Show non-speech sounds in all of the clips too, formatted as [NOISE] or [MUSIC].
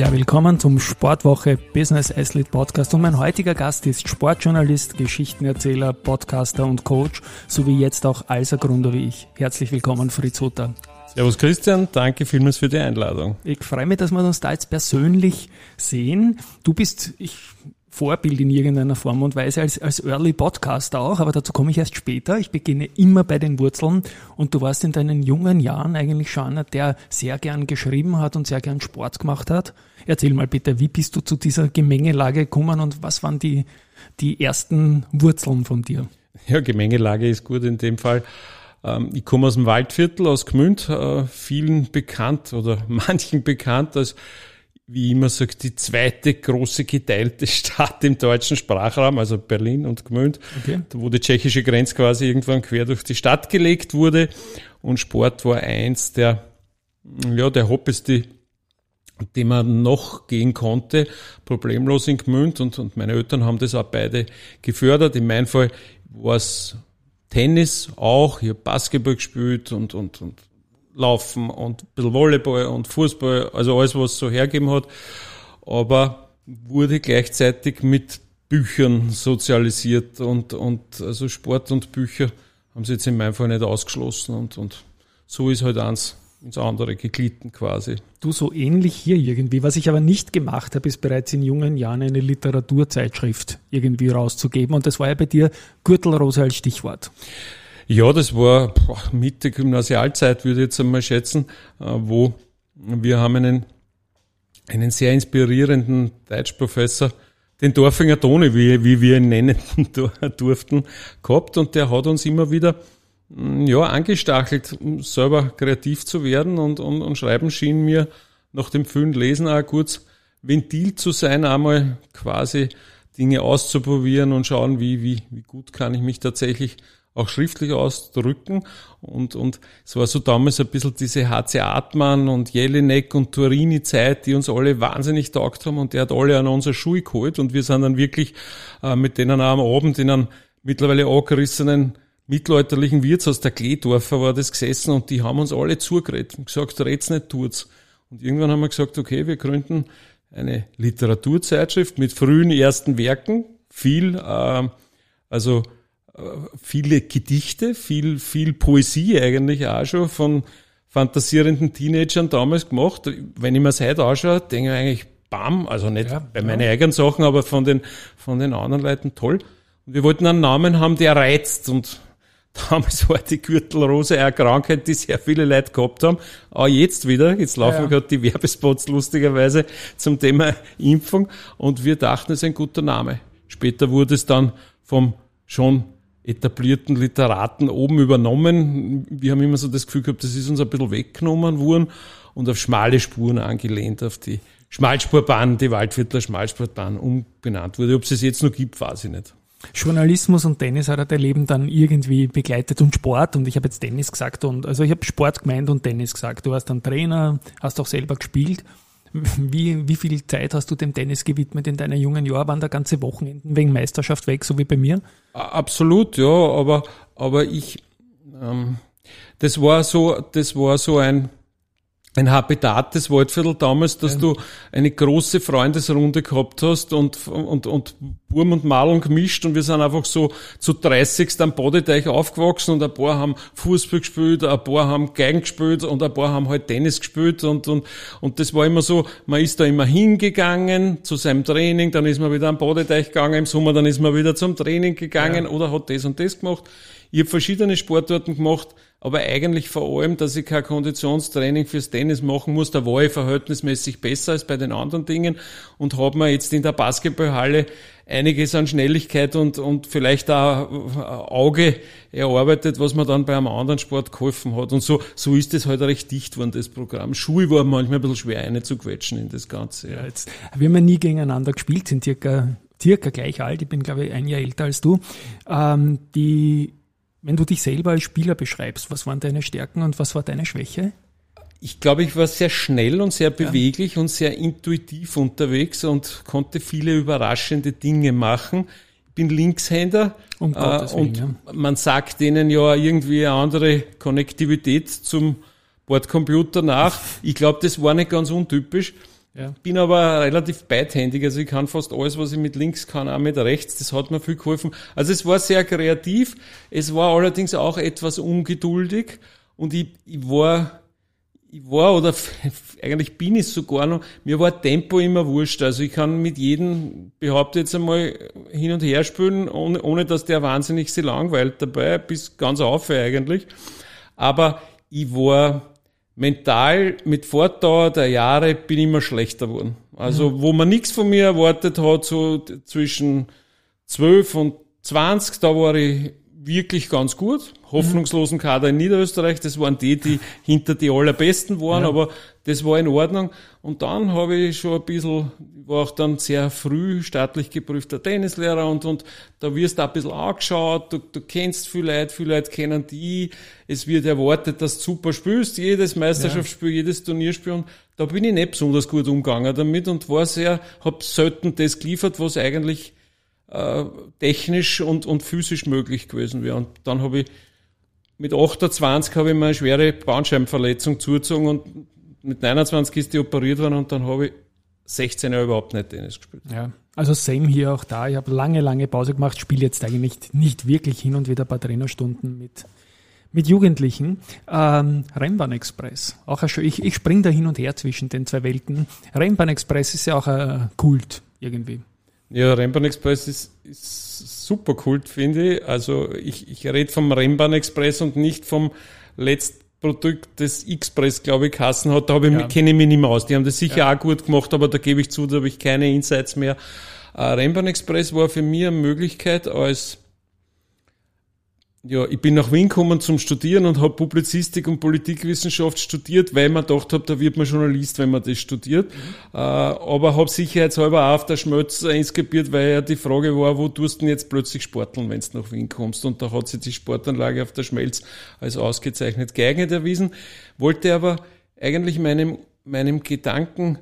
Ja, willkommen zum Sportwoche Business Athlete Podcast und mein heutiger Gast ist Sportjournalist, Geschichtenerzähler, Podcaster und Coach, sowie jetzt auch Alsa-Gründer wie ich. Herzlich willkommen, Fritz Hutter. Servus Christian, danke vielmals für die Einladung. Ich freue mich, dass wir uns da jetzt persönlich sehen. Du bist, ich Vorbild in irgendeiner Form und Weise als, als Early Podcaster auch, aber dazu komme ich erst später. Ich beginne immer bei den Wurzeln und du warst in deinen jungen Jahren eigentlich schon einer, der sehr gern geschrieben hat und sehr gern Sport gemacht hat. Erzähl mal bitte, wie bist du zu dieser Gemengelage gekommen und was waren die, die ersten Wurzeln von dir? Ja, Gemengelage ist gut in dem Fall. Ähm, ich komme aus dem Waldviertel, aus Gmünd, äh, vielen bekannt oder [LAUGHS] manchen bekannt als wie immer sage, die zweite große geteilte Stadt im deutschen Sprachraum, also Berlin und Gmünd, okay. wo die tschechische Grenze quasi irgendwann quer durch die Stadt gelegt wurde. Und Sport war eins der, ja, der Hobbys, die, die man noch gehen konnte, problemlos in Gmünd. Und, und meine Eltern haben das auch beide gefördert. In meinem Fall war es Tennis auch, ich habe Basketball gespielt und, und, und Laufen und ein bisschen Volleyball und Fußball, also alles, was es so hergeben hat. Aber wurde gleichzeitig mit Büchern sozialisiert und, und also Sport und Bücher haben sie jetzt in meinem Fall nicht ausgeschlossen und, und so ist halt eins ins andere geglitten quasi. Du so ähnlich hier irgendwie. Was ich aber nicht gemacht habe, ist bereits in jungen Jahren eine Literaturzeitschrift irgendwie rauszugeben. Und das war ja bei dir Gürtelrose als Stichwort. Ja, das war Mitte Gymnasialzeit, würde ich jetzt einmal schätzen, äh, wo wir haben einen, einen sehr inspirierenden Deutschprofessor, den Dorfinger Toni, wie, wie wir ihn nennen [LAUGHS] durften, gehabt. Und der hat uns immer wieder mm, ja, angestachelt, selber kreativ zu werden und, und, und Schreiben schien mir nach dem vielen Lesen auch kurz Ventil zu sein, einmal quasi Dinge auszuprobieren und schauen, wie, wie, wie gut kann ich mich tatsächlich auch schriftlich ausdrücken. Und, und es war so damals ein bisschen diese HC Atman und Jelinek und Turini-Zeit, die uns alle wahnsinnig taugt haben und der hat alle an unsere Schuhe geholt und wir sind dann wirklich äh, mit denen am Abend in einem mittlerweile angerissenen mittelalterlichen Wirtshaus, der Kleedorfer war das gesessen und die haben uns alle zugeredet und gesagt, red's nicht, tut's. Und irgendwann haben wir gesagt, okay, wir gründen eine Literaturzeitschrift mit frühen ersten Werken, viel, äh, also viele Gedichte, viel, viel Poesie eigentlich auch schon von fantasierenden Teenagern damals gemacht. Wenn ich mir das heute anschaue, denke ich eigentlich, bam, also nicht ja, bei meinen ja. eigenen Sachen, aber von den, von den anderen Leuten toll. Und wir wollten einen Namen haben, der reizt und [LAUGHS] Damals war die Gürtelrose eine Krankheit, die sehr viele Leute gehabt haben. Auch jetzt wieder. Jetzt laufen ja. gerade die Werbespots lustigerweise zum Thema Impfung. Und wir dachten, es ist ein guter Name. Später wurde es dann vom schon etablierten Literaten oben übernommen. Wir haben immer so das Gefühl gehabt, das ist uns ein bisschen weggenommen worden und auf schmale Spuren angelehnt, auf die Schmalspurbahn, die Waldviertler Schmalspurbahn umbenannt wurde. Ob es es jetzt noch gibt, weiß ich nicht. Journalismus und Tennis hat dein Leben dann irgendwie begleitet und Sport und ich habe jetzt Tennis gesagt und also ich habe Sport gemeint und Tennis gesagt. Du warst dann Trainer, hast auch selber gespielt wie, wie viel Zeit hast du dem Tennis gewidmet in deinen jungen Jahren? Waren da ganze Wochenenden wegen Meisterschaft weg, so wie bei mir? Absolut, ja, aber, aber ich, ähm, das war so, das war so ein, ein Habitat des Waldviertel damals, dass ja. du eine große Freundesrunde gehabt hast und, und, und Burm und Malung gemischt und wir sind einfach so zu 30 am Bodeteich aufgewachsen und ein paar haben Fußball gespielt, ein paar haben Geigen gespielt und ein paar haben halt Tennis gespielt und, und, und das war immer so, man ist da immer hingegangen zu seinem Training, dann ist man wieder am Bodeteich gegangen, im Sommer dann ist man wieder zum Training gegangen ja. oder hat das und das gemacht. Ich habe verschiedene Sportarten gemacht, aber eigentlich vor allem, dass ich kein Konditionstraining fürs Tennis machen muss. Da war ich verhältnismäßig besser als bei den anderen Dingen und habe mir jetzt in der Basketballhalle einiges an Schnelligkeit und, und vielleicht auch Auge erarbeitet, was mir dann bei einem anderen Sport geholfen hat. Und so, so ist es halt recht dicht worden, das Programm. Schuhe war manchmal ein bisschen schwer eine zu quetschen in das Ganze. Ja, jetzt, wir haben ja nie gegeneinander gespielt, sind circa circa gleich alt, ich bin glaube ich ein Jahr älter als du, ähm, die, wenn du dich selber als Spieler beschreibst, was waren deine Stärken und was war deine Schwäche? Ich glaube, ich war sehr schnell und sehr beweglich ja. und sehr intuitiv unterwegs und konnte viele überraschende Dinge machen. Ich bin Linkshänder um äh, und ja. man sagt denen ja irgendwie eine andere Konnektivität zum Bordcomputer nach. Ich glaube, das war nicht ganz untypisch. Ja. Bin aber relativ beidhändig, also ich kann fast alles, was ich mit links kann, auch mit rechts. Das hat mir viel geholfen. Also es war sehr kreativ. Es war allerdings auch etwas ungeduldig und ich, ich war ich war oder [LAUGHS] eigentlich bin ich sogar noch, mir war Tempo immer wurscht. Also ich kann mit jedem, behaupte jetzt einmal, hin und her spielen, ohne, ohne dass der wahnsinnig sich langweilt dabei, bis ganz auf eigentlich. Aber ich war mental mit Fortdauer der Jahre bin ich immer schlechter geworden. Also mhm. wo man nichts von mir erwartet hat, so zwischen 12 und 20, da war ich wirklich ganz gut. Hoffnungslosen Kader in Niederösterreich, das waren die, die hinter die allerbesten waren, ja. aber das war in Ordnung. Und dann habe ich schon ein bisschen, war auch dann sehr früh staatlich geprüfter Tennislehrer und, und da wirst du ein bisschen angeschaut, du, du kennst viele Leute, viele Leute kennen die, es wird erwartet, dass du super spielst, jedes Meisterschaftsspiel, ja. jedes Turnierspiel und da bin ich nicht besonders gut umgegangen damit und war sehr, habe selten das geliefert, was eigentlich äh, technisch und, und physisch möglich gewesen wäre. Und dann habe ich mit 28 habe ich mir eine schwere Bandscheibenverletzung zugezogen und mit 29 ist die operiert worden und dann habe ich 16 Jahre überhaupt nicht Tennis gespielt. Ja, also same hier auch da. Ich habe lange, lange Pause gemacht, spiele jetzt eigentlich nicht wirklich hin und wieder ein paar Trainerstunden mit, mit Jugendlichen. Ähm, Rennbahn Express, auch ein, ich, ich springe da hin und her zwischen den zwei Welten. Rennbahn Express ist ja auch ein Kult irgendwie. Ja, Rennbahn Express ist, ist super Kult, finde ich. Also ich, ich rede vom Rennbahn Express und nicht vom letzten Produkt das Express, glaube ich, Kassen hat. Da habe ich ja. kenne ich mich nicht mehr aus. Die haben das sicher ja. auch gut gemacht, aber da gebe ich zu, da habe ich keine Insights mehr. Äh, Rennbahn Express war für mich eine Möglichkeit als ja, ich bin nach Wien gekommen zum Studieren und habe Publizistik und Politikwissenschaft studiert, weil man gedacht habe, da wird man Journalist, wenn man das studiert. Mhm. Äh, aber habe sicherheitshalber auch auf der Schmötz inskribiert, weil ja die Frage war, wo tust du denn jetzt plötzlich sporteln, wenn du nach Wien kommst? Und da hat sich die Sportanlage auf der Schmelz als ausgezeichnet geeignet erwiesen. Wollte aber eigentlich meinem, meinem Gedanken,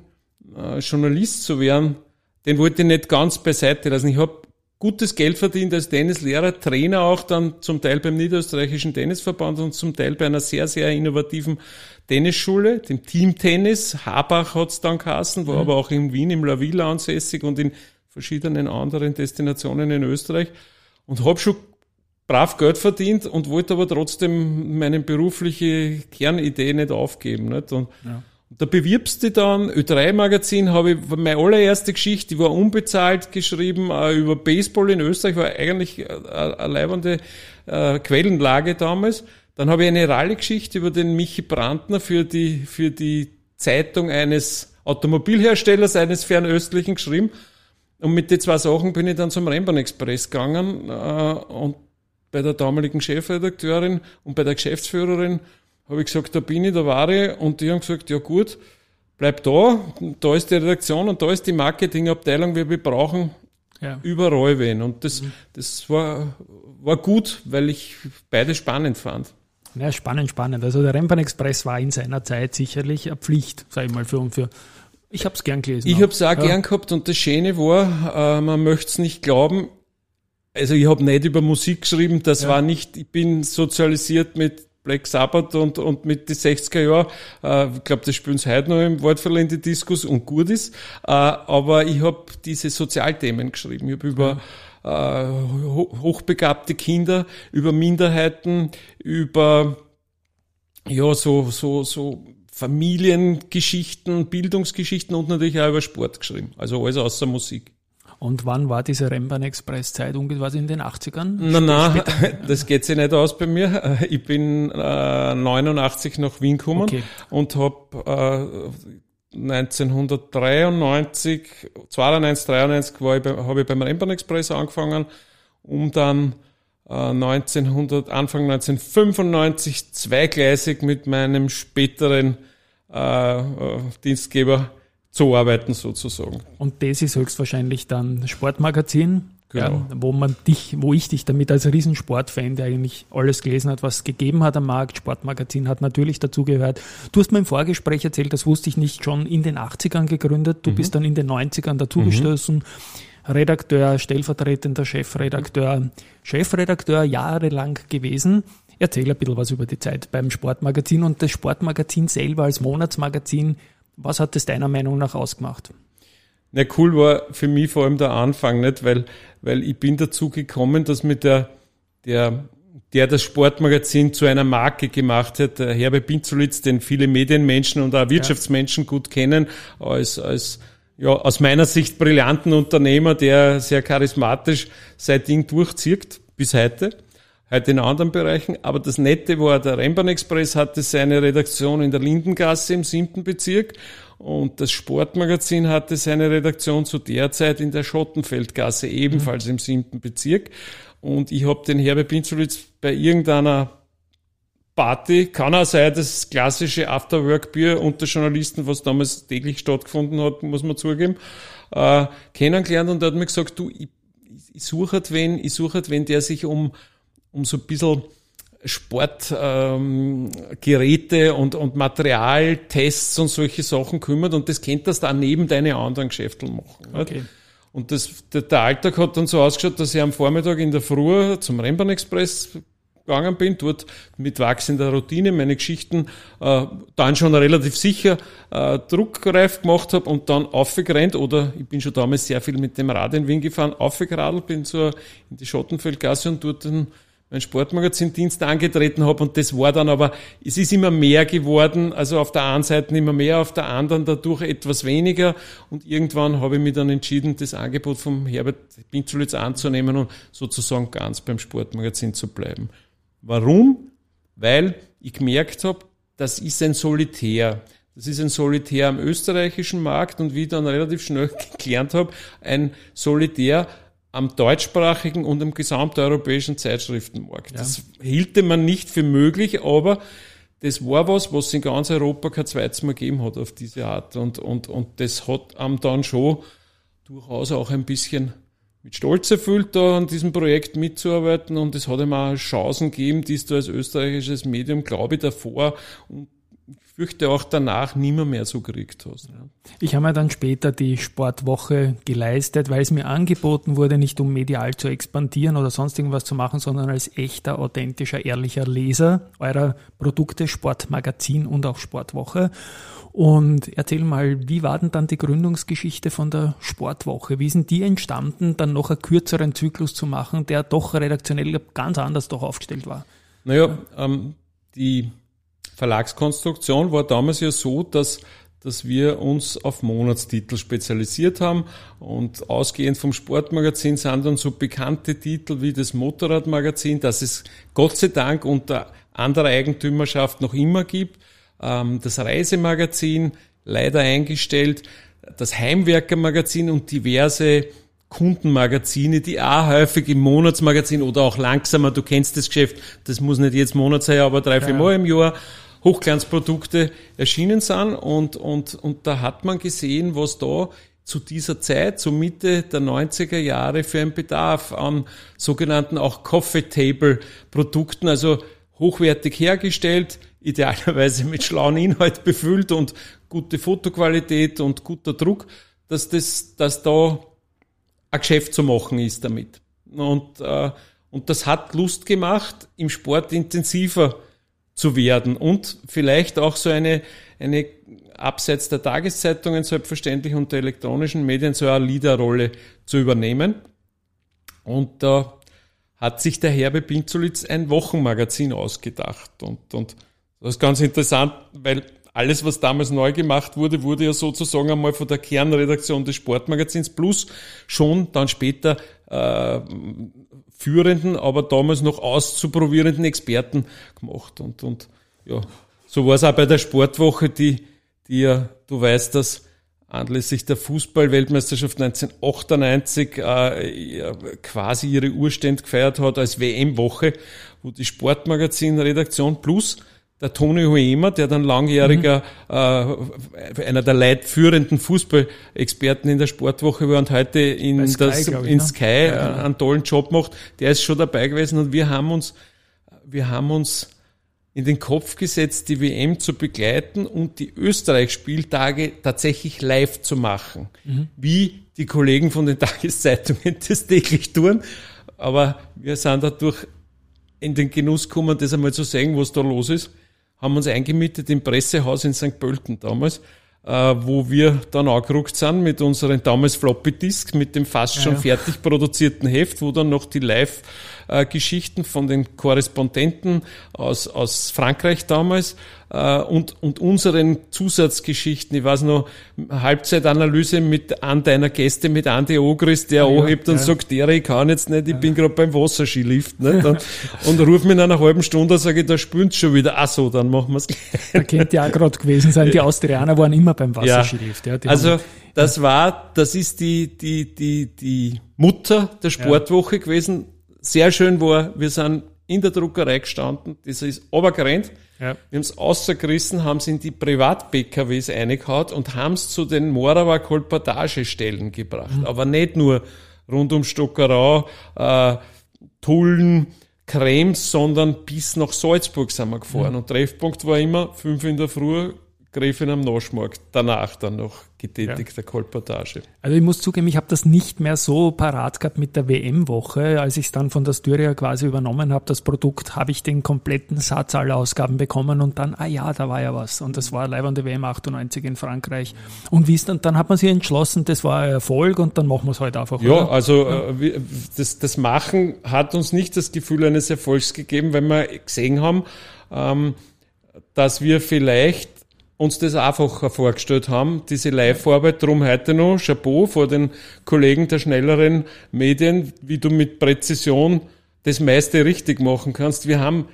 äh, Journalist zu werden, den wollte ich nicht ganz beiseite lassen. Ich habe gutes Geld verdient als Tennislehrer, Trainer auch dann zum Teil beim Niederösterreichischen Tennisverband und zum Teil bei einer sehr, sehr innovativen Tennisschule, dem Team Tennis. Habach hat's dann geheißen, war mhm. aber auch in Wien im La Villa ansässig und in verschiedenen anderen Destinationen in Österreich und habe schon brav Geld verdient und wollte aber trotzdem meine berufliche Kernidee nicht aufgeben. Nicht? Und ja. Da bewirbst du dann, Ö3-Magazin habe ich meine allererste Geschichte, die war unbezahlt geschrieben, äh, über Baseball in Österreich, war eigentlich äh, eine leibende äh, Quellenlage damals. Dann habe ich eine Rallye-Geschichte über den Michi Brandner für die, für die Zeitung eines Automobilherstellers, eines fernöstlichen geschrieben. Und mit den zwei Sachen bin ich dann zum Rennbahn-Express gegangen äh, und bei der damaligen Chefredakteurin und bei der Geschäftsführerin habe ich gesagt, da bin ich, da war ich. Und die haben gesagt, ja gut, bleib da, da ist die Redaktion und da ist die Marketingabteilung, wir brauchen ja. überall wen. Und das, mhm. das war, war gut, weil ich beide spannend fand. Ja, spannend, spannend. Also der Rennbahn Express war in seiner Zeit sicherlich eine Pflicht, sage ich mal, für, für ich habe es gern gelesen. Ich habe es auch ja. gern gehabt und das Schöne war, äh, man möchte es nicht glauben, also ich habe nicht über Musik geschrieben, das ja. war nicht, ich bin sozialisiert mit Black Sabbath und, und mit die 60er Jahren. Äh, ich glaube, das spielen sie heute noch im Wortverlände Diskus und gut ist. Äh, aber ich habe diese Sozialthemen geschrieben. Ich habe über äh, hochbegabte Kinder, über Minderheiten, über ja so so so Familiengeschichten, Bildungsgeschichten und natürlich auch über Sport geschrieben. Also alles außer Musik. Und wann war diese Rennbahn-Express-Zeit? Ungefähr in den 80ern? Na, na, [LAUGHS] das geht sich nicht aus bei mir. Ich bin äh, 89 nach Wien gekommen okay. und habe äh, 1993, 92, 93 war ich bei, habe ich beim Rennbahn-Express angefangen, um dann äh, 1900, Anfang 1995 zweigleisig mit meinem späteren äh, äh, Dienstgeber zu arbeiten sozusagen. Und das ist höchstwahrscheinlich dann Sportmagazin, Genau. Ja, wo man dich, wo ich dich damit als Riesensportfan, der eigentlich alles gelesen hat, was es gegeben hat am Markt, Sportmagazin hat natürlich dazugehört. Du hast mir im Vorgespräch erzählt, das wusste ich nicht, schon in den 80ern gegründet, du mhm. bist dann in den 90ern dazugestoßen. Mhm. Redakteur, stellvertretender Chefredakteur, Chefredakteur jahrelang gewesen. Erzähl ein bisschen was über die Zeit beim Sportmagazin und das Sportmagazin selber als Monatsmagazin. Was hat es deiner Meinung nach ausgemacht? Na, cool war für mich vor allem der Anfang, nicht? Weil, weil ich bin dazu gekommen, dass mit der, der, der das Sportmagazin zu einer Marke gemacht hat, der Herbert Binzolitz, den viele Medienmenschen und auch Wirtschaftsmenschen ja. gut kennen, als, als, ja, aus meiner Sicht brillanten Unternehmer, der sehr charismatisch sein Ding durchzieht, bis heute heute in anderen Bereichen. Aber das Nette war, der Rembrandt Express hatte seine Redaktion in der Lindengasse im siebten Bezirk und das Sportmagazin hatte seine Redaktion zu der Zeit in der Schottenfeldgasse, ebenfalls mhm. im siebten Bezirk. Und ich habe den Herbert Pinzolitz bei irgendeiner Party, kann auch sein, das klassische Afterwork-Bier unter Journalisten, was damals täglich stattgefunden hat, muss man zugeben, äh, kennengelernt und er hat mir gesagt, du, ich, ich suche halt wen, ich suche halt wen, der sich um, um so ein bisschen Sportgeräte ähm, und, und Materialtests und solche Sachen kümmert und das kennt das dann neben deine anderen Geschäfte machen. Okay. Und das, der, der, Alltag hat dann so ausgeschaut, dass ich am Vormittag in der Früh zum Rennbahn Express gegangen bin, dort mit wachsender Routine meine Geschichten äh, dann schon relativ sicher äh, druckreif gemacht habe und dann aufgerannt oder ich bin schon damals sehr viel mit dem Rad in Wien gefahren, aufgeradelt bin zur, in die Schottenfeldgasse und dort dann mein Sportmagazin-Dienst angetreten habe und das war dann aber, es ist immer mehr geworden, also auf der einen Seite immer mehr, auf der anderen dadurch etwas weniger und irgendwann habe ich mich dann entschieden, das Angebot vom Herbert Pinzulitz anzunehmen und sozusagen ganz beim Sportmagazin zu bleiben. Warum? Weil ich gemerkt habe, das ist ein Solitär. Das ist ein Solitär am österreichischen Markt und wie ich dann relativ schnell [LAUGHS] gelernt habe, ein Solitär am deutschsprachigen und am gesamteuropäischen Zeitschriftenmarkt. Ja. Das hielte man nicht für möglich, aber das war was, was in ganz Europa kein zweites Mal gegeben hat auf diese Art. Und, und, und das hat am dann schon durchaus auch ein bisschen mit Stolz erfüllt, da an diesem Projekt mitzuarbeiten. Und es hat ihm auch Chancen gegeben, die du als österreichisches Medium, glaube ich, davor und fürchte auch danach nimmer mehr so gekriegt hast. Ich habe mir dann später die Sportwoche geleistet, weil es mir angeboten wurde, nicht um medial zu expandieren oder sonst irgendwas zu machen, sondern als echter, authentischer, ehrlicher Leser eurer Produkte, Sportmagazin und auch Sportwoche. Und erzähl mal, wie war denn dann die Gründungsgeschichte von der Sportwoche? Wie sind die entstanden, dann noch einen kürzeren Zyklus zu machen, der doch redaktionell ganz anders doch aufgestellt war? Naja, ähm, die Verlagskonstruktion war damals ja so, dass dass wir uns auf Monatstitel spezialisiert haben und ausgehend vom Sportmagazin sind dann so bekannte Titel wie das Motorradmagazin, das es Gott sei Dank unter anderer Eigentümerschaft noch immer gibt, ähm, das Reisemagazin leider eingestellt, das Heimwerkermagazin und diverse Kundenmagazine, die auch häufig im Monatsmagazin oder auch langsamer, du kennst das Geschäft, das muss nicht jetzt Monat sein, aber drei, vier Mal im Jahr Hochglanzprodukte erschienen sind und, und, und da hat man gesehen, was da zu dieser Zeit, so Mitte der 90er Jahre, für einen Bedarf an sogenannten auch Coffee Table Produkten, also hochwertig hergestellt, idealerweise mit schlauen Inhalt [LAUGHS] befüllt und gute Fotoqualität und guter Druck, dass das, dass da ein Geschäft zu machen ist damit. Und, äh, und das hat Lust gemacht, im Sport intensiver zu werden und vielleicht auch so eine, eine abseits der Tageszeitungen selbstverständlich und der elektronischen Medien so eine Leaderrolle zu übernehmen. Und da hat sich der Herbe Pinzolitz ein Wochenmagazin ausgedacht. Und, und das ist ganz interessant, weil alles, was damals neu gemacht wurde, wurde ja sozusagen einmal von der Kernredaktion des Sportmagazins plus schon dann später äh, führenden, aber damals noch auszuprobierenden Experten gemacht. Und, und ja, so war es auch bei der Sportwoche, die, die ja, du weißt das, anlässlich der Fußball-Weltmeisterschaft 1998 äh, quasi ihre Urstände gefeiert hat als WM-Woche, wo die Sportmagazin-Redaktion plus der Toni Huemer, der dann langjähriger mhm. äh, einer der leitführenden Fußballexperten in der Sportwoche war und heute in, Sky, das, ich, in ne? Sky ja, genau. einen tollen Job macht, der ist schon dabei gewesen und wir haben uns, wir haben uns in den Kopf gesetzt, die WM zu begleiten und die Österreich-Spieltage tatsächlich live zu machen. Mhm. Wie die Kollegen von den [LAUGHS] Tageszeitungen das täglich tun. Aber wir sind dadurch in den Genuss gekommen, das einmal zu sehen, was da los ist haben uns eingemietet im Pressehaus in St. Pölten damals, wo wir dann angerückt sind mit unseren damals Floppy Disks, mit dem fast schon ja. fertig produzierten Heft, wo dann noch die Live äh, Geschichten von den Korrespondenten aus, aus Frankreich damals äh, und, und unseren Zusatzgeschichten. Ich weiß noch, Halbzeitanalyse mit an deiner Gäste mit Andi Ogris, der ja, anhebt ja. und sagt, der, ich kann jetzt nicht, ich bin gerade beim Wasserskilift. Nicht? Und, und ruf mir in einer halben Stunde und sage, da spürt schon wieder. Ach so, dann machen wir es gleich. Da könnte ja auch gerade gewesen sein, die [LAUGHS] Austrianer waren immer beim Wasserskilift. Ja. also das war, das ist die, die, die, die Mutter der Sportwoche gewesen sehr schön war, wir sind in der Druckerei gestanden, das ist obergerannt. Ja. Wir haben es rausgerissen, haben es in die Privat-PKWs eingehaut und haben es zu den Morawa Kolportagestellen gebracht. Mhm. Aber nicht nur rund um Stockerau, äh, Tullen, Krems, sondern bis nach Salzburg sind wir gefahren. Mhm. Und Treffpunkt war immer fünf in der Früh, Gräfin am Noschmarkt, danach dann noch getätigt, ja. Kolportage. Also ich muss zugeben, ich habe das nicht mehr so parat gehabt mit der WM-Woche. Als ich es dann von der Styria quasi übernommen habe, das Produkt, habe ich den kompletten Satz aller Ausgaben bekommen und dann, ah ja, da war ja was. Und das war Leibernde WM 98 in Frankreich. Und wie ist dann, dann hat man sich entschlossen, das war ein Erfolg und dann machen wir es heute halt einfach. Ja, oder? also ja. Äh, das, das Machen hat uns nicht das Gefühl eines Erfolgs gegeben, weil wir gesehen haben, ähm, dass wir vielleicht uns das einfacher vorgestellt haben, diese Live-Arbeit. Drum heute noch Chapeau vor den Kollegen der schnelleren Medien, wie du mit Präzision das meiste richtig machen kannst. Wir haben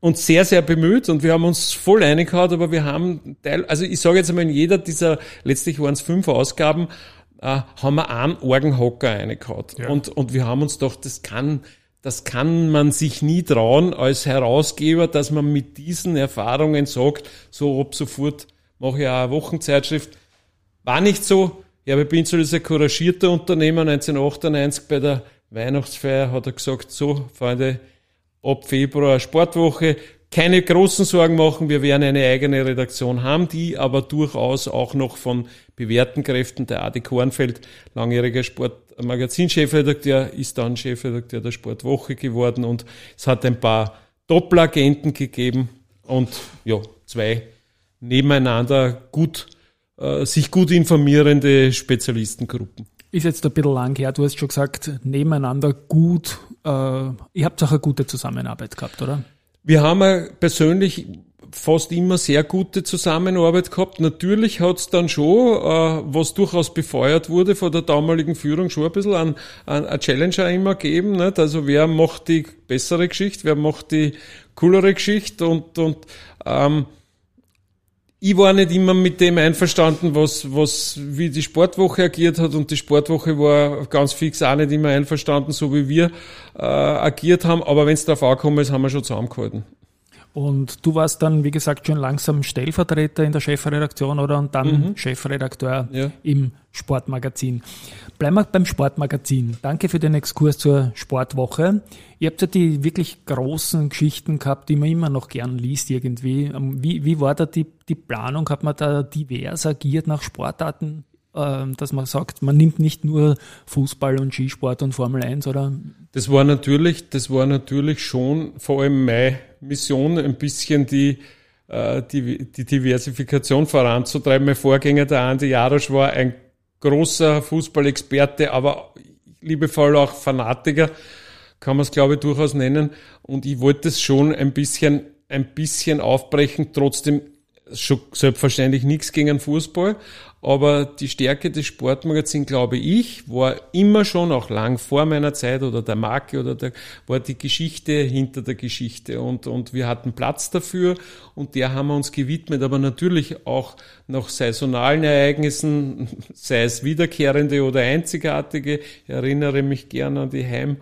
uns sehr, sehr bemüht und wir haben uns voll eingehaut, aber wir haben Teil, also ich sage jetzt einmal, in jeder dieser, letztlich waren es fünf Ausgaben, äh, haben wir einen Orgenhocker eingehauen. Ja. Und, und wir haben uns doch, das kann, das kann man sich nie trauen als Herausgeber, dass man mit diesen Erfahrungen sagt, so ab sofort mache ich auch eine Wochenzeitschrift. War nicht so. Ja, ich bin so dieser couragierte Unternehmer 1998 bei der Weihnachtsfeier hat er gesagt, so, Freunde, ab Februar Sportwoche, keine großen Sorgen machen, wir werden eine eigene Redaktion haben, die aber durchaus auch noch von bewährten Kräften, der Adi Kornfeld, langjähriger Sportmagazin-Chefredakteur, ist dann Chefredakteur der Sportwoche geworden und es hat ein paar Doppelagenten gegeben und ja, zwei nebeneinander gut, äh, sich gut informierende Spezialistengruppen. Ist jetzt ein bisschen lang her, du hast schon gesagt, nebeneinander gut, äh, ihr habt auch eine gute Zusammenarbeit gehabt, oder? Wir haben persönlich fast immer sehr gute Zusammenarbeit gehabt. Natürlich hat es dann schon, äh, was durchaus befeuert wurde von der damaligen Führung, schon ein bisschen an, an, ein Challenger immer gegeben. Nicht? Also wer macht die bessere Geschichte, wer macht die coolere Geschichte und, und ähm, ich war nicht immer mit dem einverstanden, was, was, wie die Sportwoche agiert hat und die Sportwoche war ganz fix auch nicht immer einverstanden, so wie wir äh, agiert haben. Aber wenn es darauf angekommen ist, haben wir schon zusammengehalten. Und du warst dann, wie gesagt, schon langsam Stellvertreter in der Chefredaktion oder und dann mhm. Chefredakteur ja. im Sportmagazin. Bleiben wir beim Sportmagazin. Danke für den Exkurs zur Sportwoche. Ihr habt ja die wirklich großen Geschichten gehabt, die man immer noch gern liest irgendwie. Ähm, wie, wie war da die, die Planung? Hat man da divers agiert nach Sportarten? Ähm, dass man sagt, man nimmt nicht nur Fußball und Skisport und Formel 1, oder? Das war natürlich, das war natürlich schon vor allem meine Mission, ein bisschen die, äh, die, die Diversifikation voranzutreiben. Mein Vorgänger, der Andi Jarosch, war ein großer Fußballexperte, aber liebevoll auch Fanatiker, kann man es glaube ich durchaus nennen. Und ich wollte es schon ein bisschen, ein bisschen aufbrechen, trotzdem schon selbstverständlich nichts gegen Fußball, aber die Stärke des Sportmagazins, glaube ich, war immer schon auch lang vor meiner Zeit oder der Marke oder der, war die Geschichte hinter der Geschichte. Und, und wir hatten Platz dafür und der haben wir uns gewidmet, aber natürlich auch nach saisonalen Ereignissen, [LAUGHS] sei es wiederkehrende oder einzigartige, ich erinnere mich gerne an die Heim-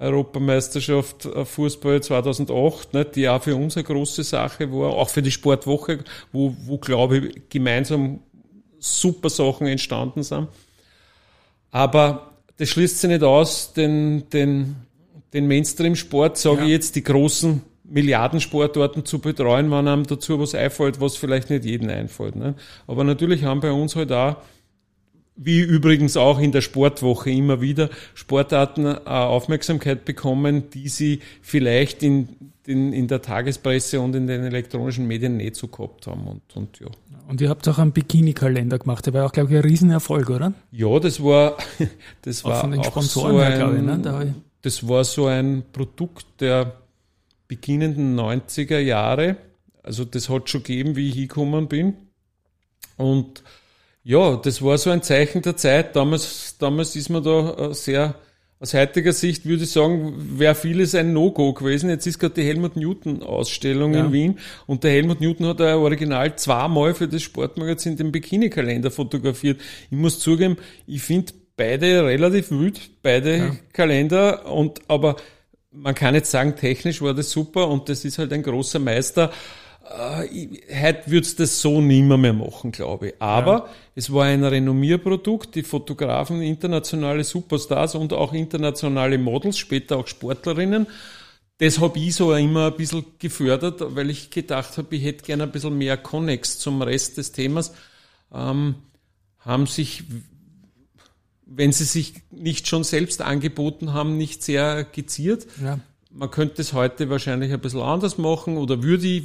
Europameisterschaft äh, Fußball 2008, ne, die auch für uns eine große Sache war, auch für die Sportwoche, wo, wo glaube ich gemeinsam super Sachen entstanden sind. Aber das schließt sich nicht aus, den, den, den Mainstream-Sport, sage ja. ich jetzt, die großen Milliardensportarten zu betreuen, wenn einem dazu was einfällt, was vielleicht nicht jedem einfällt. Ne? Aber natürlich haben bei uns halt auch wie übrigens auch in der Sportwoche immer wieder Sportarten äh, Aufmerksamkeit bekommen, die sie vielleicht in, in, in der Tagespresse und in den elektronischen Medien nicht so gehabt haben. Und, und, ja. und ihr habt auch einen Bikini-Kalender gemacht, der war auch, glaube ich, ein Riesenerfolg, oder? Ja, das war, [LAUGHS] das auch war von den Sponsoren so ein, glaube ich, ne? das war so ein Produkt der beginnenden 90er Jahre. Also das hat schon gegeben, wie ich hingekommen bin. Und ja, das war so ein Zeichen der Zeit. Damals, damals ist man da äh, sehr, aus heutiger Sicht würde ich sagen, wäre vieles ein No-Go gewesen. Jetzt ist gerade die Helmut Newton-Ausstellung ja. in Wien und der Helmut Newton hat ja original zweimal für das Sportmagazin den Bikini-Kalender fotografiert. Ich muss zugeben, ich finde beide relativ wild, beide ja. Kalender und aber man kann jetzt sagen, technisch war das super und das ist halt ein großer Meister. Äh, heute wird's das so nimmer mehr machen, glaube ich. Aber ja. es war ein Renommierprodukt. Die Fotografen, internationale Superstars und auch internationale Models, später auch Sportlerinnen. Das habe ich so immer ein bisschen gefördert, weil ich gedacht habe, ich hätte gerne ein bisschen mehr Connex zum Rest des Themas. Ähm, haben sich, wenn sie sich nicht schon selbst angeboten haben, nicht sehr geziert. Ja man könnte es heute wahrscheinlich ein bisschen anders machen oder würde ich,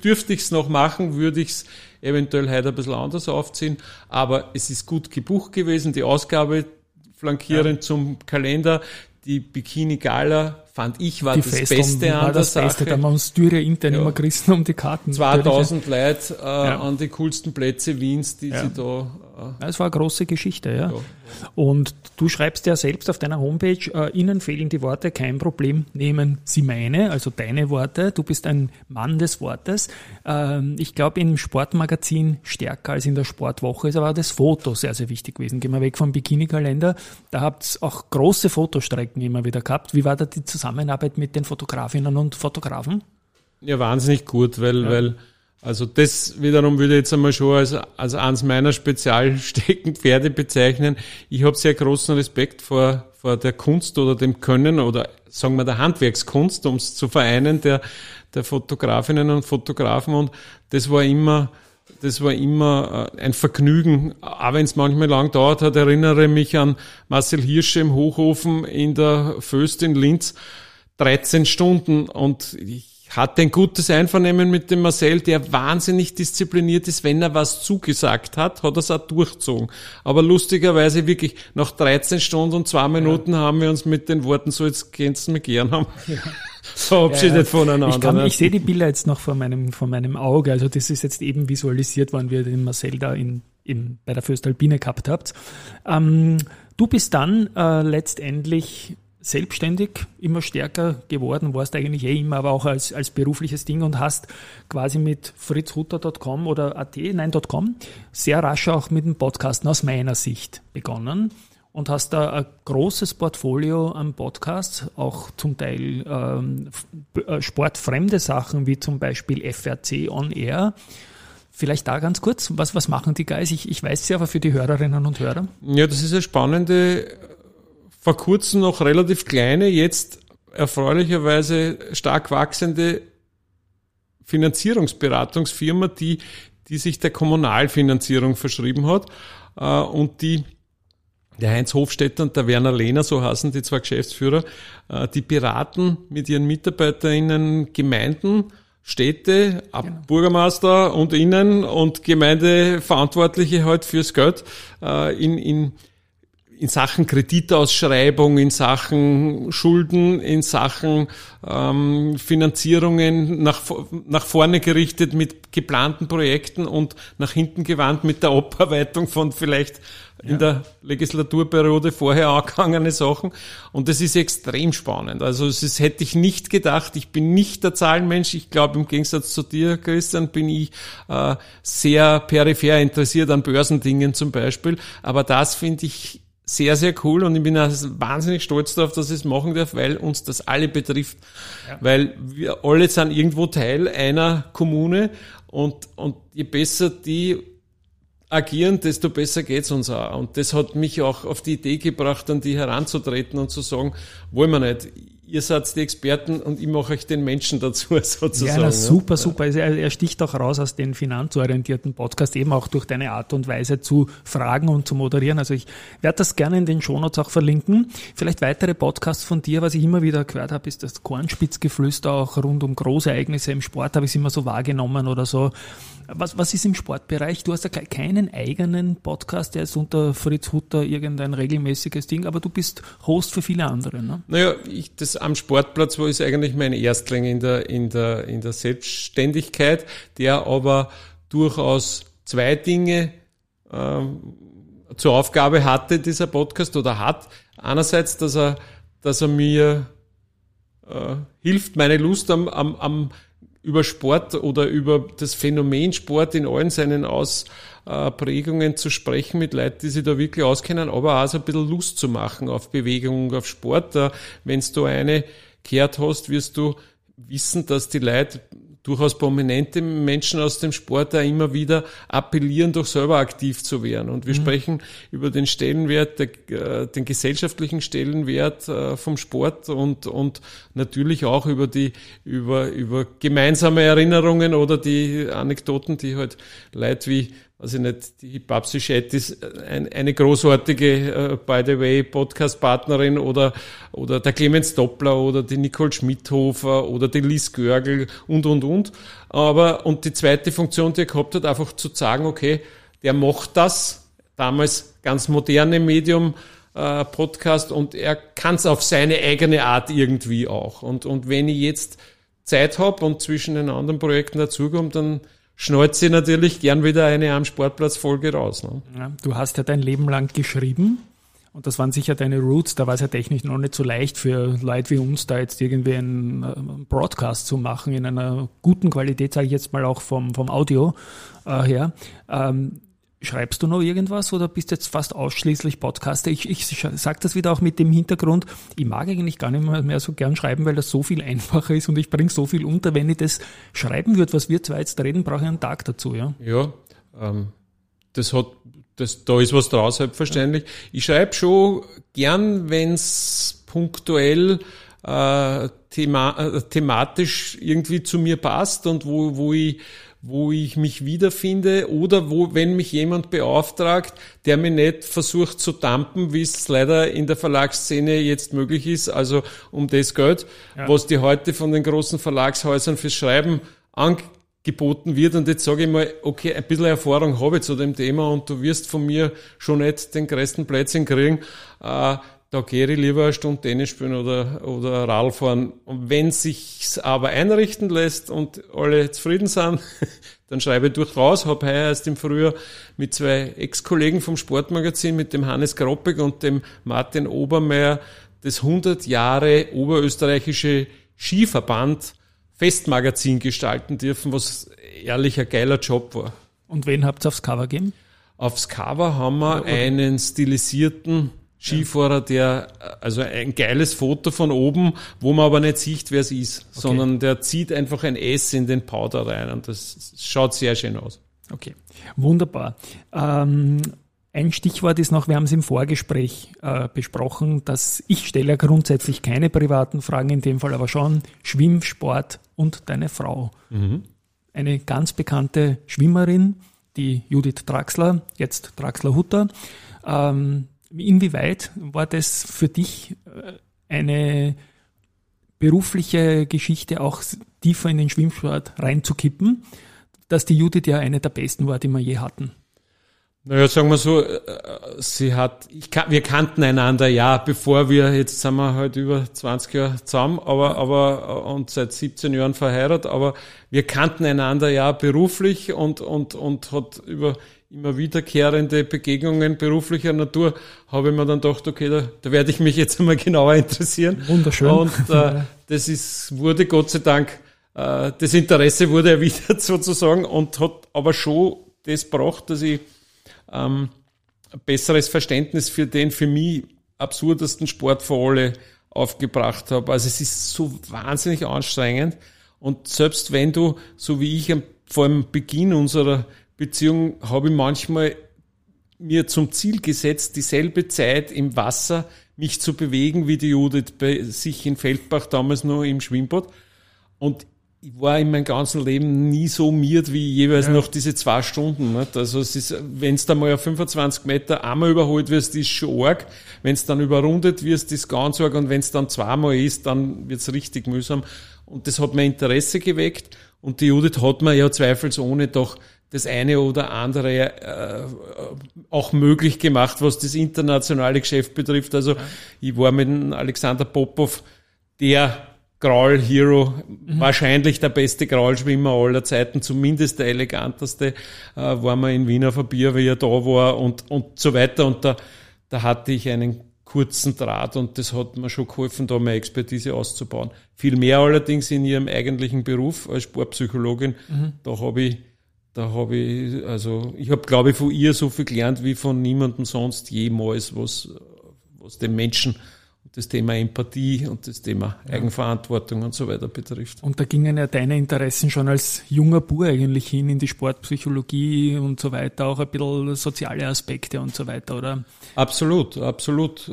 dürfte ich es noch machen, würde ich es eventuell heute ein bisschen anders aufziehen. Aber es ist gut gebucht gewesen, die Ausgabe flankierend ja. zum Kalender, die Bikini Gala fand ich war die das Festung Beste an der das Sache. Beste, da haben wir uns Styria intern ja. immer gerissen um die Karten. 2000 Leute äh, ja. an die coolsten Plätze Wiens, die sie da ja, es war eine große Geschichte, ja. ja. Und du schreibst ja selbst auf deiner Homepage, äh, Ihnen fehlen die Worte, kein Problem, nehmen Sie meine, also deine Worte. Du bist ein Mann des Wortes. Ähm, ich glaube, im Sportmagazin stärker als in der Sportwoche ist aber das Foto sehr, sehr wichtig gewesen. Gehen wir weg vom Bikini-Kalender. Da habt ihr auch große Fotostrecken immer wieder gehabt. Wie war da die Zusammenarbeit mit den Fotografinnen und Fotografen? Ja, wahnsinnig gut, weil, ja. weil also das wiederum würde ich jetzt einmal schon als, als eines meiner Spezialsteckenpferde bezeichnen. Ich habe sehr großen Respekt vor, vor der Kunst oder dem Können oder sagen wir der Handwerkskunst, um es zu vereinen, der, der Fotografinnen und Fotografen. Und das war immer, das war immer äh, ein Vergnügen, auch wenn es manchmal lang dauert hat, erinnere mich an Marcel Hirsche im Hochofen in der Föst in Linz. 13 Stunden und ich hatte ein gutes Einvernehmen mit dem Marcel, der wahnsinnig diszipliniert ist. Wenn er was zugesagt hat, hat er es auch durchzogen. Aber lustigerweise wirklich nach 13 Stunden und zwei Minuten ja. haben wir uns mit den Worten so, jetzt du mich gern haben. Ja. [LAUGHS] verabschiedet ja, ja. voneinander. Ich, kann, ne? ich sehe die Bilder jetzt noch vor meinem, vor meinem Auge. Also das ist jetzt eben visualisiert, wann wir den Marcel da in, in, bei der Föstalpine gehabt habt. Ähm, du bist dann äh, letztendlich selbstständig immer stärker geworden, warst eigentlich eh immer, aber auch als, als berufliches Ding und hast quasi mit fritzhutter.com oder at, nein, .com, sehr rasch auch mit dem Podcasten aus meiner Sicht begonnen und hast da ein großes Portfolio an Podcasts, auch zum Teil ähm, äh, sportfremde Sachen wie zum Beispiel FRC On Air. Vielleicht da ganz kurz, was, was machen die Guys? Ich, ich weiß sie aber für die Hörerinnen und Hörer. Ja, das ist eine spannende vor kurzem noch relativ kleine, jetzt erfreulicherweise stark wachsende Finanzierungsberatungsfirma, die, die sich der Kommunalfinanzierung verschrieben hat äh, und die der Heinz Hofstetter und der Werner Lehner, so heißen die zwei Geschäftsführer, äh, die beraten mit ihren MitarbeiterInnen Gemeinden, Städte, genau. Bürgermeister und Innen und Gemeindeverantwortliche halt fürs Geld äh, in, in in Sachen Kreditausschreibung, in Sachen Schulden, in Sachen ähm, Finanzierungen nach, nach vorne gerichtet mit geplanten Projekten und nach hinten gewandt mit der Abarbeitung von vielleicht ja. in der Legislaturperiode vorher angegangene Sachen. Und das ist extrem spannend. Also das hätte ich nicht gedacht. Ich bin nicht der Zahlenmensch. Ich glaube, im Gegensatz zu dir, Christian, bin ich äh, sehr peripher interessiert an Börsendingen zum Beispiel. Aber das finde ich sehr, sehr cool und ich bin auch wahnsinnig stolz darauf, dass ich es machen darf, weil uns das alle betrifft. Ja. Weil wir alle sind irgendwo Teil einer Kommune und, und je besser die agieren, desto besser geht's uns auch. Und das hat mich auch auf die Idee gebracht, an die heranzutreten und zu sagen, wollen wir nicht ihr seid die Experten und ich mache euch den Menschen dazu [LAUGHS] sozusagen. Ja, super, super. Also er, er, sticht auch raus aus den finanzorientierten Podcast, eben auch durch deine Art und Weise zu fragen und zu moderieren. Also ich werde das gerne in den Shownotes auch verlinken. Vielleicht weitere Podcasts von dir, was ich immer wieder gehört habe, ist das Kornspitzgeflüster auch rund um Großereignisse im Sport, habe ich es immer so wahrgenommen oder so. Was, was ist im Sportbereich? Du hast ja keinen eigenen Podcast, der ist unter Fritz Hutter irgendein regelmäßiges Ding, aber du bist Host für viele andere. Ne? Naja, ich, das am Sportplatz wo ist eigentlich mein Erstling in der, in der, in der Selbstständigkeit, der aber durchaus zwei Dinge ähm, zur Aufgabe hatte, dieser Podcast oder hat. Einerseits, dass er, dass er mir äh, hilft, meine Lust am, am, am über Sport oder über das Phänomen Sport in allen seinen Ausprägungen zu sprechen mit Leuten, die sich da wirklich auskennen, aber auch so ein bisschen Lust zu machen auf Bewegung, auf Sport. Wenn du eine gehört hast, wirst du wissen, dass die Leute durchaus prominente Menschen aus dem Sport da immer wieder appellieren, doch selber aktiv zu werden. Und wir mhm. sprechen über den Stellenwert, der, äh, den gesellschaftlichen Stellenwert äh, vom Sport und, und natürlich auch über die, über, über gemeinsame Erinnerungen oder die Anekdoten, die halt Leute wie ich nicht, die Babsi Schett ist ein, eine großartige, uh, by the way, Podcast-Partnerin oder, oder der Clemens Doppler oder die Nicole Schmidhofer oder die Liz Görgel und, und, und. Aber, und die zweite Funktion, die er gehabt hat, einfach zu sagen, okay, der macht das, damals ganz moderne Medium, äh, Podcast und er kann es auf seine eigene Art irgendwie auch. Und, und wenn ich jetzt Zeit habe und zwischen den anderen Projekten dazukomme, dann schnallt sie natürlich gern wieder eine am Sportplatz-Folge raus. Ne? Ja, du hast ja dein Leben lang geschrieben. Und das waren sicher deine Roots. Da war es ja technisch noch nicht so leicht für Leute wie uns, da jetzt irgendwie einen äh, Broadcast zu machen in einer guten Qualität, sage ich jetzt mal auch vom, vom Audio äh, her. Ähm, Schreibst du noch irgendwas oder bist jetzt fast ausschließlich Podcaster? Ich, ich sage das wieder auch mit dem Hintergrund, ich mag eigentlich gar nicht mehr, so gern schreiben, weil das so viel einfacher ist und ich bringe so viel unter. Wenn ich das schreiben würde, was wir zwei jetzt reden, brauche ich einen Tag dazu. Ja, ja ähm, das hat, das, da ist was draus, selbstverständlich. Ich schreibe schon gern, wenn es punktuell äh, thema, äh, thematisch irgendwie zu mir passt und wo, wo ich wo ich mich wiederfinde oder wo, wenn mich jemand beauftragt, der mir nicht versucht zu dampen, wie es leider in der Verlagsszene jetzt möglich ist, also um das Geld, ja. was die heute von den großen Verlagshäusern fürs Schreiben angeboten wird. Und jetzt sage ich mal, okay, ein bisschen Erfahrung habe ich zu dem Thema und du wirst von mir schon nicht den größten Plätzchen kriegen. Äh, da gehe ich lieber eine Stunde Tennis spielen oder, oder Radl fahren. Und wenn sich's aber einrichten lässt und alle zufrieden sind, [LAUGHS] dann schreibe ich durchaus. Habe heuer erst im Frühjahr mit zwei Ex-Kollegen vom Sportmagazin, mit dem Hannes Groppig und dem Martin Obermeier, das 100 Jahre oberösterreichische Skiverband Festmagazin gestalten dürfen, was ehrlich ein geiler Job war. Und wen habt ihr aufs Cover gegeben? Aufs Cover haben wir einen stilisierten Skifahrer, der, also ein geiles Foto von oben, wo man aber nicht sieht, wer es ist, okay. sondern der zieht einfach ein S in den Powder rein und das schaut sehr schön aus. Okay, wunderbar. Ähm, ein Stichwort ist noch, wir haben es im Vorgespräch äh, besprochen, dass ich stelle ja grundsätzlich keine privaten Fragen, in dem Fall aber schon Schwimmsport und deine Frau. Mhm. Eine ganz bekannte Schwimmerin, die Judith Draxler, jetzt Draxler-Hutter. Ähm, Inwieweit war das für dich äh, eine berufliche Geschichte auch tiefer in den Schwimmsport reinzukippen, dass die Judith ja eine der besten war, die wir je hatten? Naja, sagen wir so, äh, sie hat, ich, wir kannten einander ja, bevor wir, jetzt sind wir halt über 20 Jahre zusammen, aber, aber, und seit 17 Jahren verheiratet, aber wir kannten einander ja beruflich und, und, und hat über immer wiederkehrende Begegnungen beruflicher Natur, habe ich mir dann gedacht, okay, da, da werde ich mich jetzt einmal [LAUGHS] genauer interessieren. Wunderschön. Und äh, das ist, wurde Gott sei Dank, äh, das Interesse wurde [LAUGHS] erwidert sozusagen und hat aber schon das gebracht, dass ich ähm, ein besseres Verständnis für den für mich absurdesten Sport für alle aufgebracht habe. Also es ist so wahnsinnig anstrengend. Und selbst wenn du, so wie ich vor dem Beginn unserer Beziehung, habe ich manchmal mir zum Ziel gesetzt, dieselbe Zeit im Wasser mich zu bewegen wie die Judith bei sich in Feldbach damals noch im Schwimmbad. Und ich war in meinem ganzen Leben nie so miert wie jeweils ja. noch diese zwei Stunden. Nicht? Also es ist, wenn es da mal auf 25 Meter einmal überholt wirst, ist schon arg. Wenn es dann überrundet wirst, ist ganz arg. Und wenn es dann zweimal ist, dann wird es richtig mühsam. Und das hat mir Interesse geweckt. Und die Judith hat mir ja zweifelsohne doch das eine oder andere äh, auch möglich gemacht, was das internationale Geschäft betrifft. Also ja. ich war mit Alexander Popov der Graul Hero, mhm. wahrscheinlich der beste Graulschwimmer aller Zeiten, zumindest der eleganteste, äh, war man in Wiener Verbier, wie er da war und, und so weiter. Und da, da hatte ich einen kurzen Draht und das hat mir schon geholfen, da meine Expertise auszubauen. Viel mehr allerdings in ihrem eigentlichen Beruf als Sportpsychologin. Mhm. Da habe ich, da habe ich, also ich habe, glaube ich, von ihr so viel gelernt wie von niemandem sonst jemals, was, was den Menschen das Thema Empathie und das Thema Eigenverantwortung und so weiter betrifft. Und da gingen ja deine Interessen schon als junger Bur eigentlich hin in die Sportpsychologie und so weiter, auch ein bisschen soziale Aspekte und so weiter, oder? Absolut, absolut.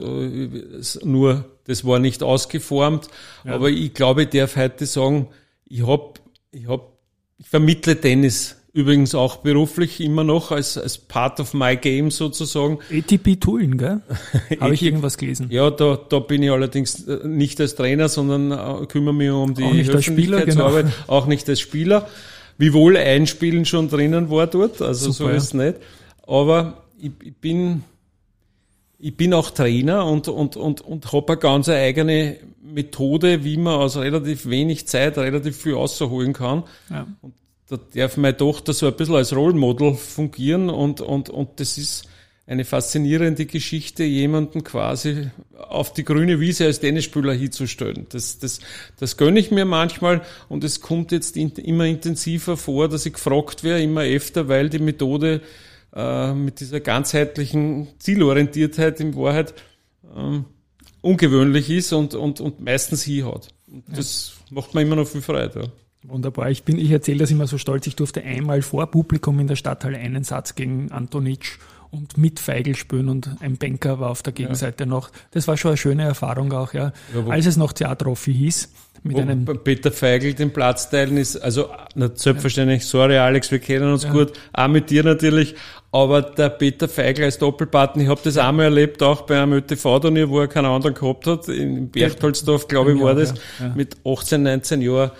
Nur, das war nicht ausgeformt, ja. aber ich glaube, ich darf heute sagen, ich hab, ich hab, ich vermittle Tennis Übrigens auch beruflich immer noch als, als part of my game sozusagen. ATP Touren, gell? [LAUGHS] Habe ich irgendwas gelesen? Ja, da, da bin ich allerdings äh, nicht als Trainer, sondern äh, kümmere mich um die auch nicht als Spieler, genau. auch nicht als Spieler. Wiewohl ein Spielen schon drinnen war dort, also Super, so ist es ja. nicht. Aber ich, ich bin, ich bin auch Trainer und, und, und, und habe eine ganz eigene Methode, wie man aus relativ wenig Zeit relativ viel rausholen kann. Ja. Und da darf meine Tochter so ein bisschen als Rollmodel fungieren und, und, und das ist eine faszinierende Geschichte, jemanden quasi auf die grüne Wiese als Tennisspieler hinzustellen. Das, das, das gönne ich mir manchmal und es kommt jetzt in, immer intensiver vor, dass ich gefragt werde, immer öfter, weil die Methode äh, mit dieser ganzheitlichen Zielorientiertheit in Wahrheit ähm, ungewöhnlich ist und, und, und meistens hier hat. Und das ja. macht mir immer noch viel Freude. Ja. Wunderbar. Ich bin, ich erzähle das immer so stolz. Ich durfte einmal vor Publikum in der Stadthalle einen Satz gegen Antonitsch und mit Feigl spielen und ein Banker war auf der Gegenseite ja. noch. Das war schon eine schöne Erfahrung auch, ja. ja Als es noch Theatroffi hieß. Mit einem Peter Feigl den Platz teilen ist, also na, selbstverständlich, ja. sorry Alex, wir kennen uns gut, auch mit dir natürlich, aber der Peter Feigl als Doppelpartner, ich habe das einmal erlebt, auch bei einem ÖTV-Turnier, wo er keinen anderen gehabt hat, in Berchtoldsdorf, glaube ich, war das, mit 18, 19 Jahren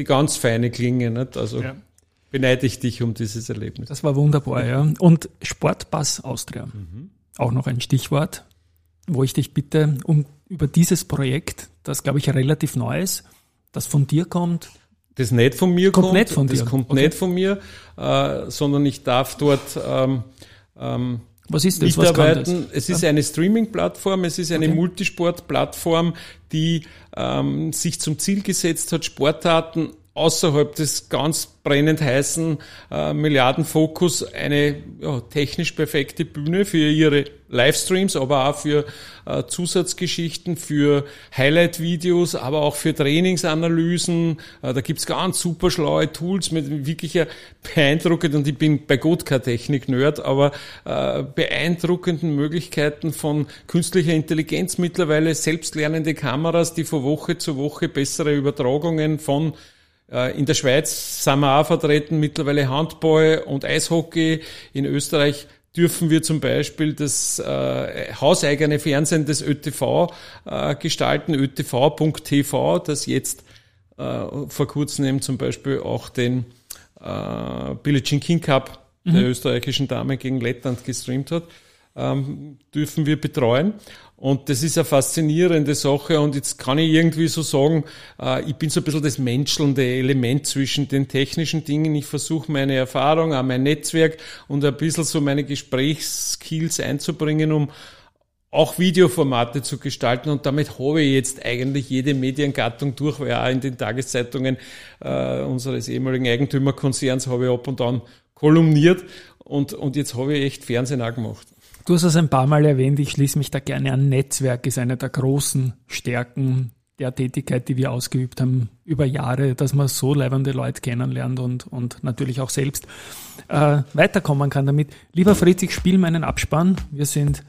die ganz feine Klinge. Nicht? Also ja. beneide ich dich um dieses Erlebnis. Das war wunderbar, ja. Und Sportpass Austria, mhm. auch noch ein Stichwort, wo ich dich bitte um über dieses Projekt, das glaube ich relativ neu ist, das von dir kommt, das nicht von mir kommt, kommt nicht von dir. das kommt okay. nicht von mir, äh, sondern ich darf dort ähm, ähm, was ist das? mitarbeiten. Das? Es ist eine Streaming-Plattform, es ist eine okay. Multisport-Plattform, die ähm, sich zum Ziel gesetzt hat, Sportarten außerhalb des ganz brennend heißen äh, Milliardenfokus eine ja, technisch perfekte Bühne für ihre Livestreams, aber auch für äh, Zusatzgeschichten, für Highlight-Videos, aber auch für Trainingsanalysen. Äh, da gibt's ganz super schlaue Tools mit wirklicher beeindruckend, und ich bin bei Gott kein Technik-Nerd, aber äh, beeindruckenden Möglichkeiten von künstlicher Intelligenz mittlerweile, selbstlernende Kameras, die von Woche zu Woche bessere Übertragungen von in der Schweiz sind wir auch vertreten, mittlerweile Handball und Eishockey. In Österreich dürfen wir zum Beispiel das äh, hauseigene Fernsehen des ÖTV äh, gestalten, ötv.tv, das jetzt äh, vor kurzem eben zum Beispiel auch den äh, Billie Jean King Cup mhm. der österreichischen Dame gegen Lettland gestreamt hat, ähm, dürfen wir betreuen. Und das ist eine faszinierende Sache. Und jetzt kann ich irgendwie so sagen, äh, ich bin so ein bisschen das menschelnde Element zwischen den technischen Dingen. Ich versuche meine Erfahrung, auch mein Netzwerk und ein bisschen so meine Gesprächsskills einzubringen, um auch Videoformate zu gestalten. Und damit habe ich jetzt eigentlich jede Mediengattung durch, weil auch in den Tageszeitungen äh, unseres ehemaligen Eigentümerkonzerns habe ich ab und an kolumniert. Und, und jetzt habe ich echt Fernsehen auch gemacht. Du hast es ein paar Mal erwähnt, ich schließe mich da gerne an. Netzwerk ist eine der großen Stärken der Tätigkeit, die wir ausgeübt haben über Jahre, dass man so leibende Leute kennenlernt und, und natürlich auch selbst äh, weiterkommen kann damit. Lieber Fritz, ich spiele meinen Abspann. Wir sind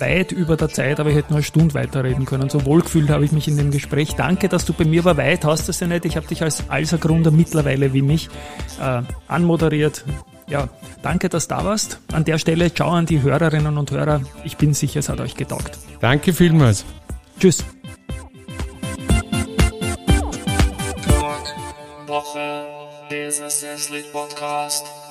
weit über der Zeit, aber ich hätte nur eine Stunde weiterreden können. So wohlgefühlt habe ich mich in dem Gespräch. Danke, dass du bei mir war. Weit hast du es ja nicht. Ich habe dich als Alsergrunder mittlerweile wie mich äh, anmoderiert. Ja, danke, dass du da warst. An der Stelle ciao an die Hörerinnen und Hörer. Ich bin sicher, es hat euch getaugt. Danke vielmals. Tschüss. Woche, Podcast.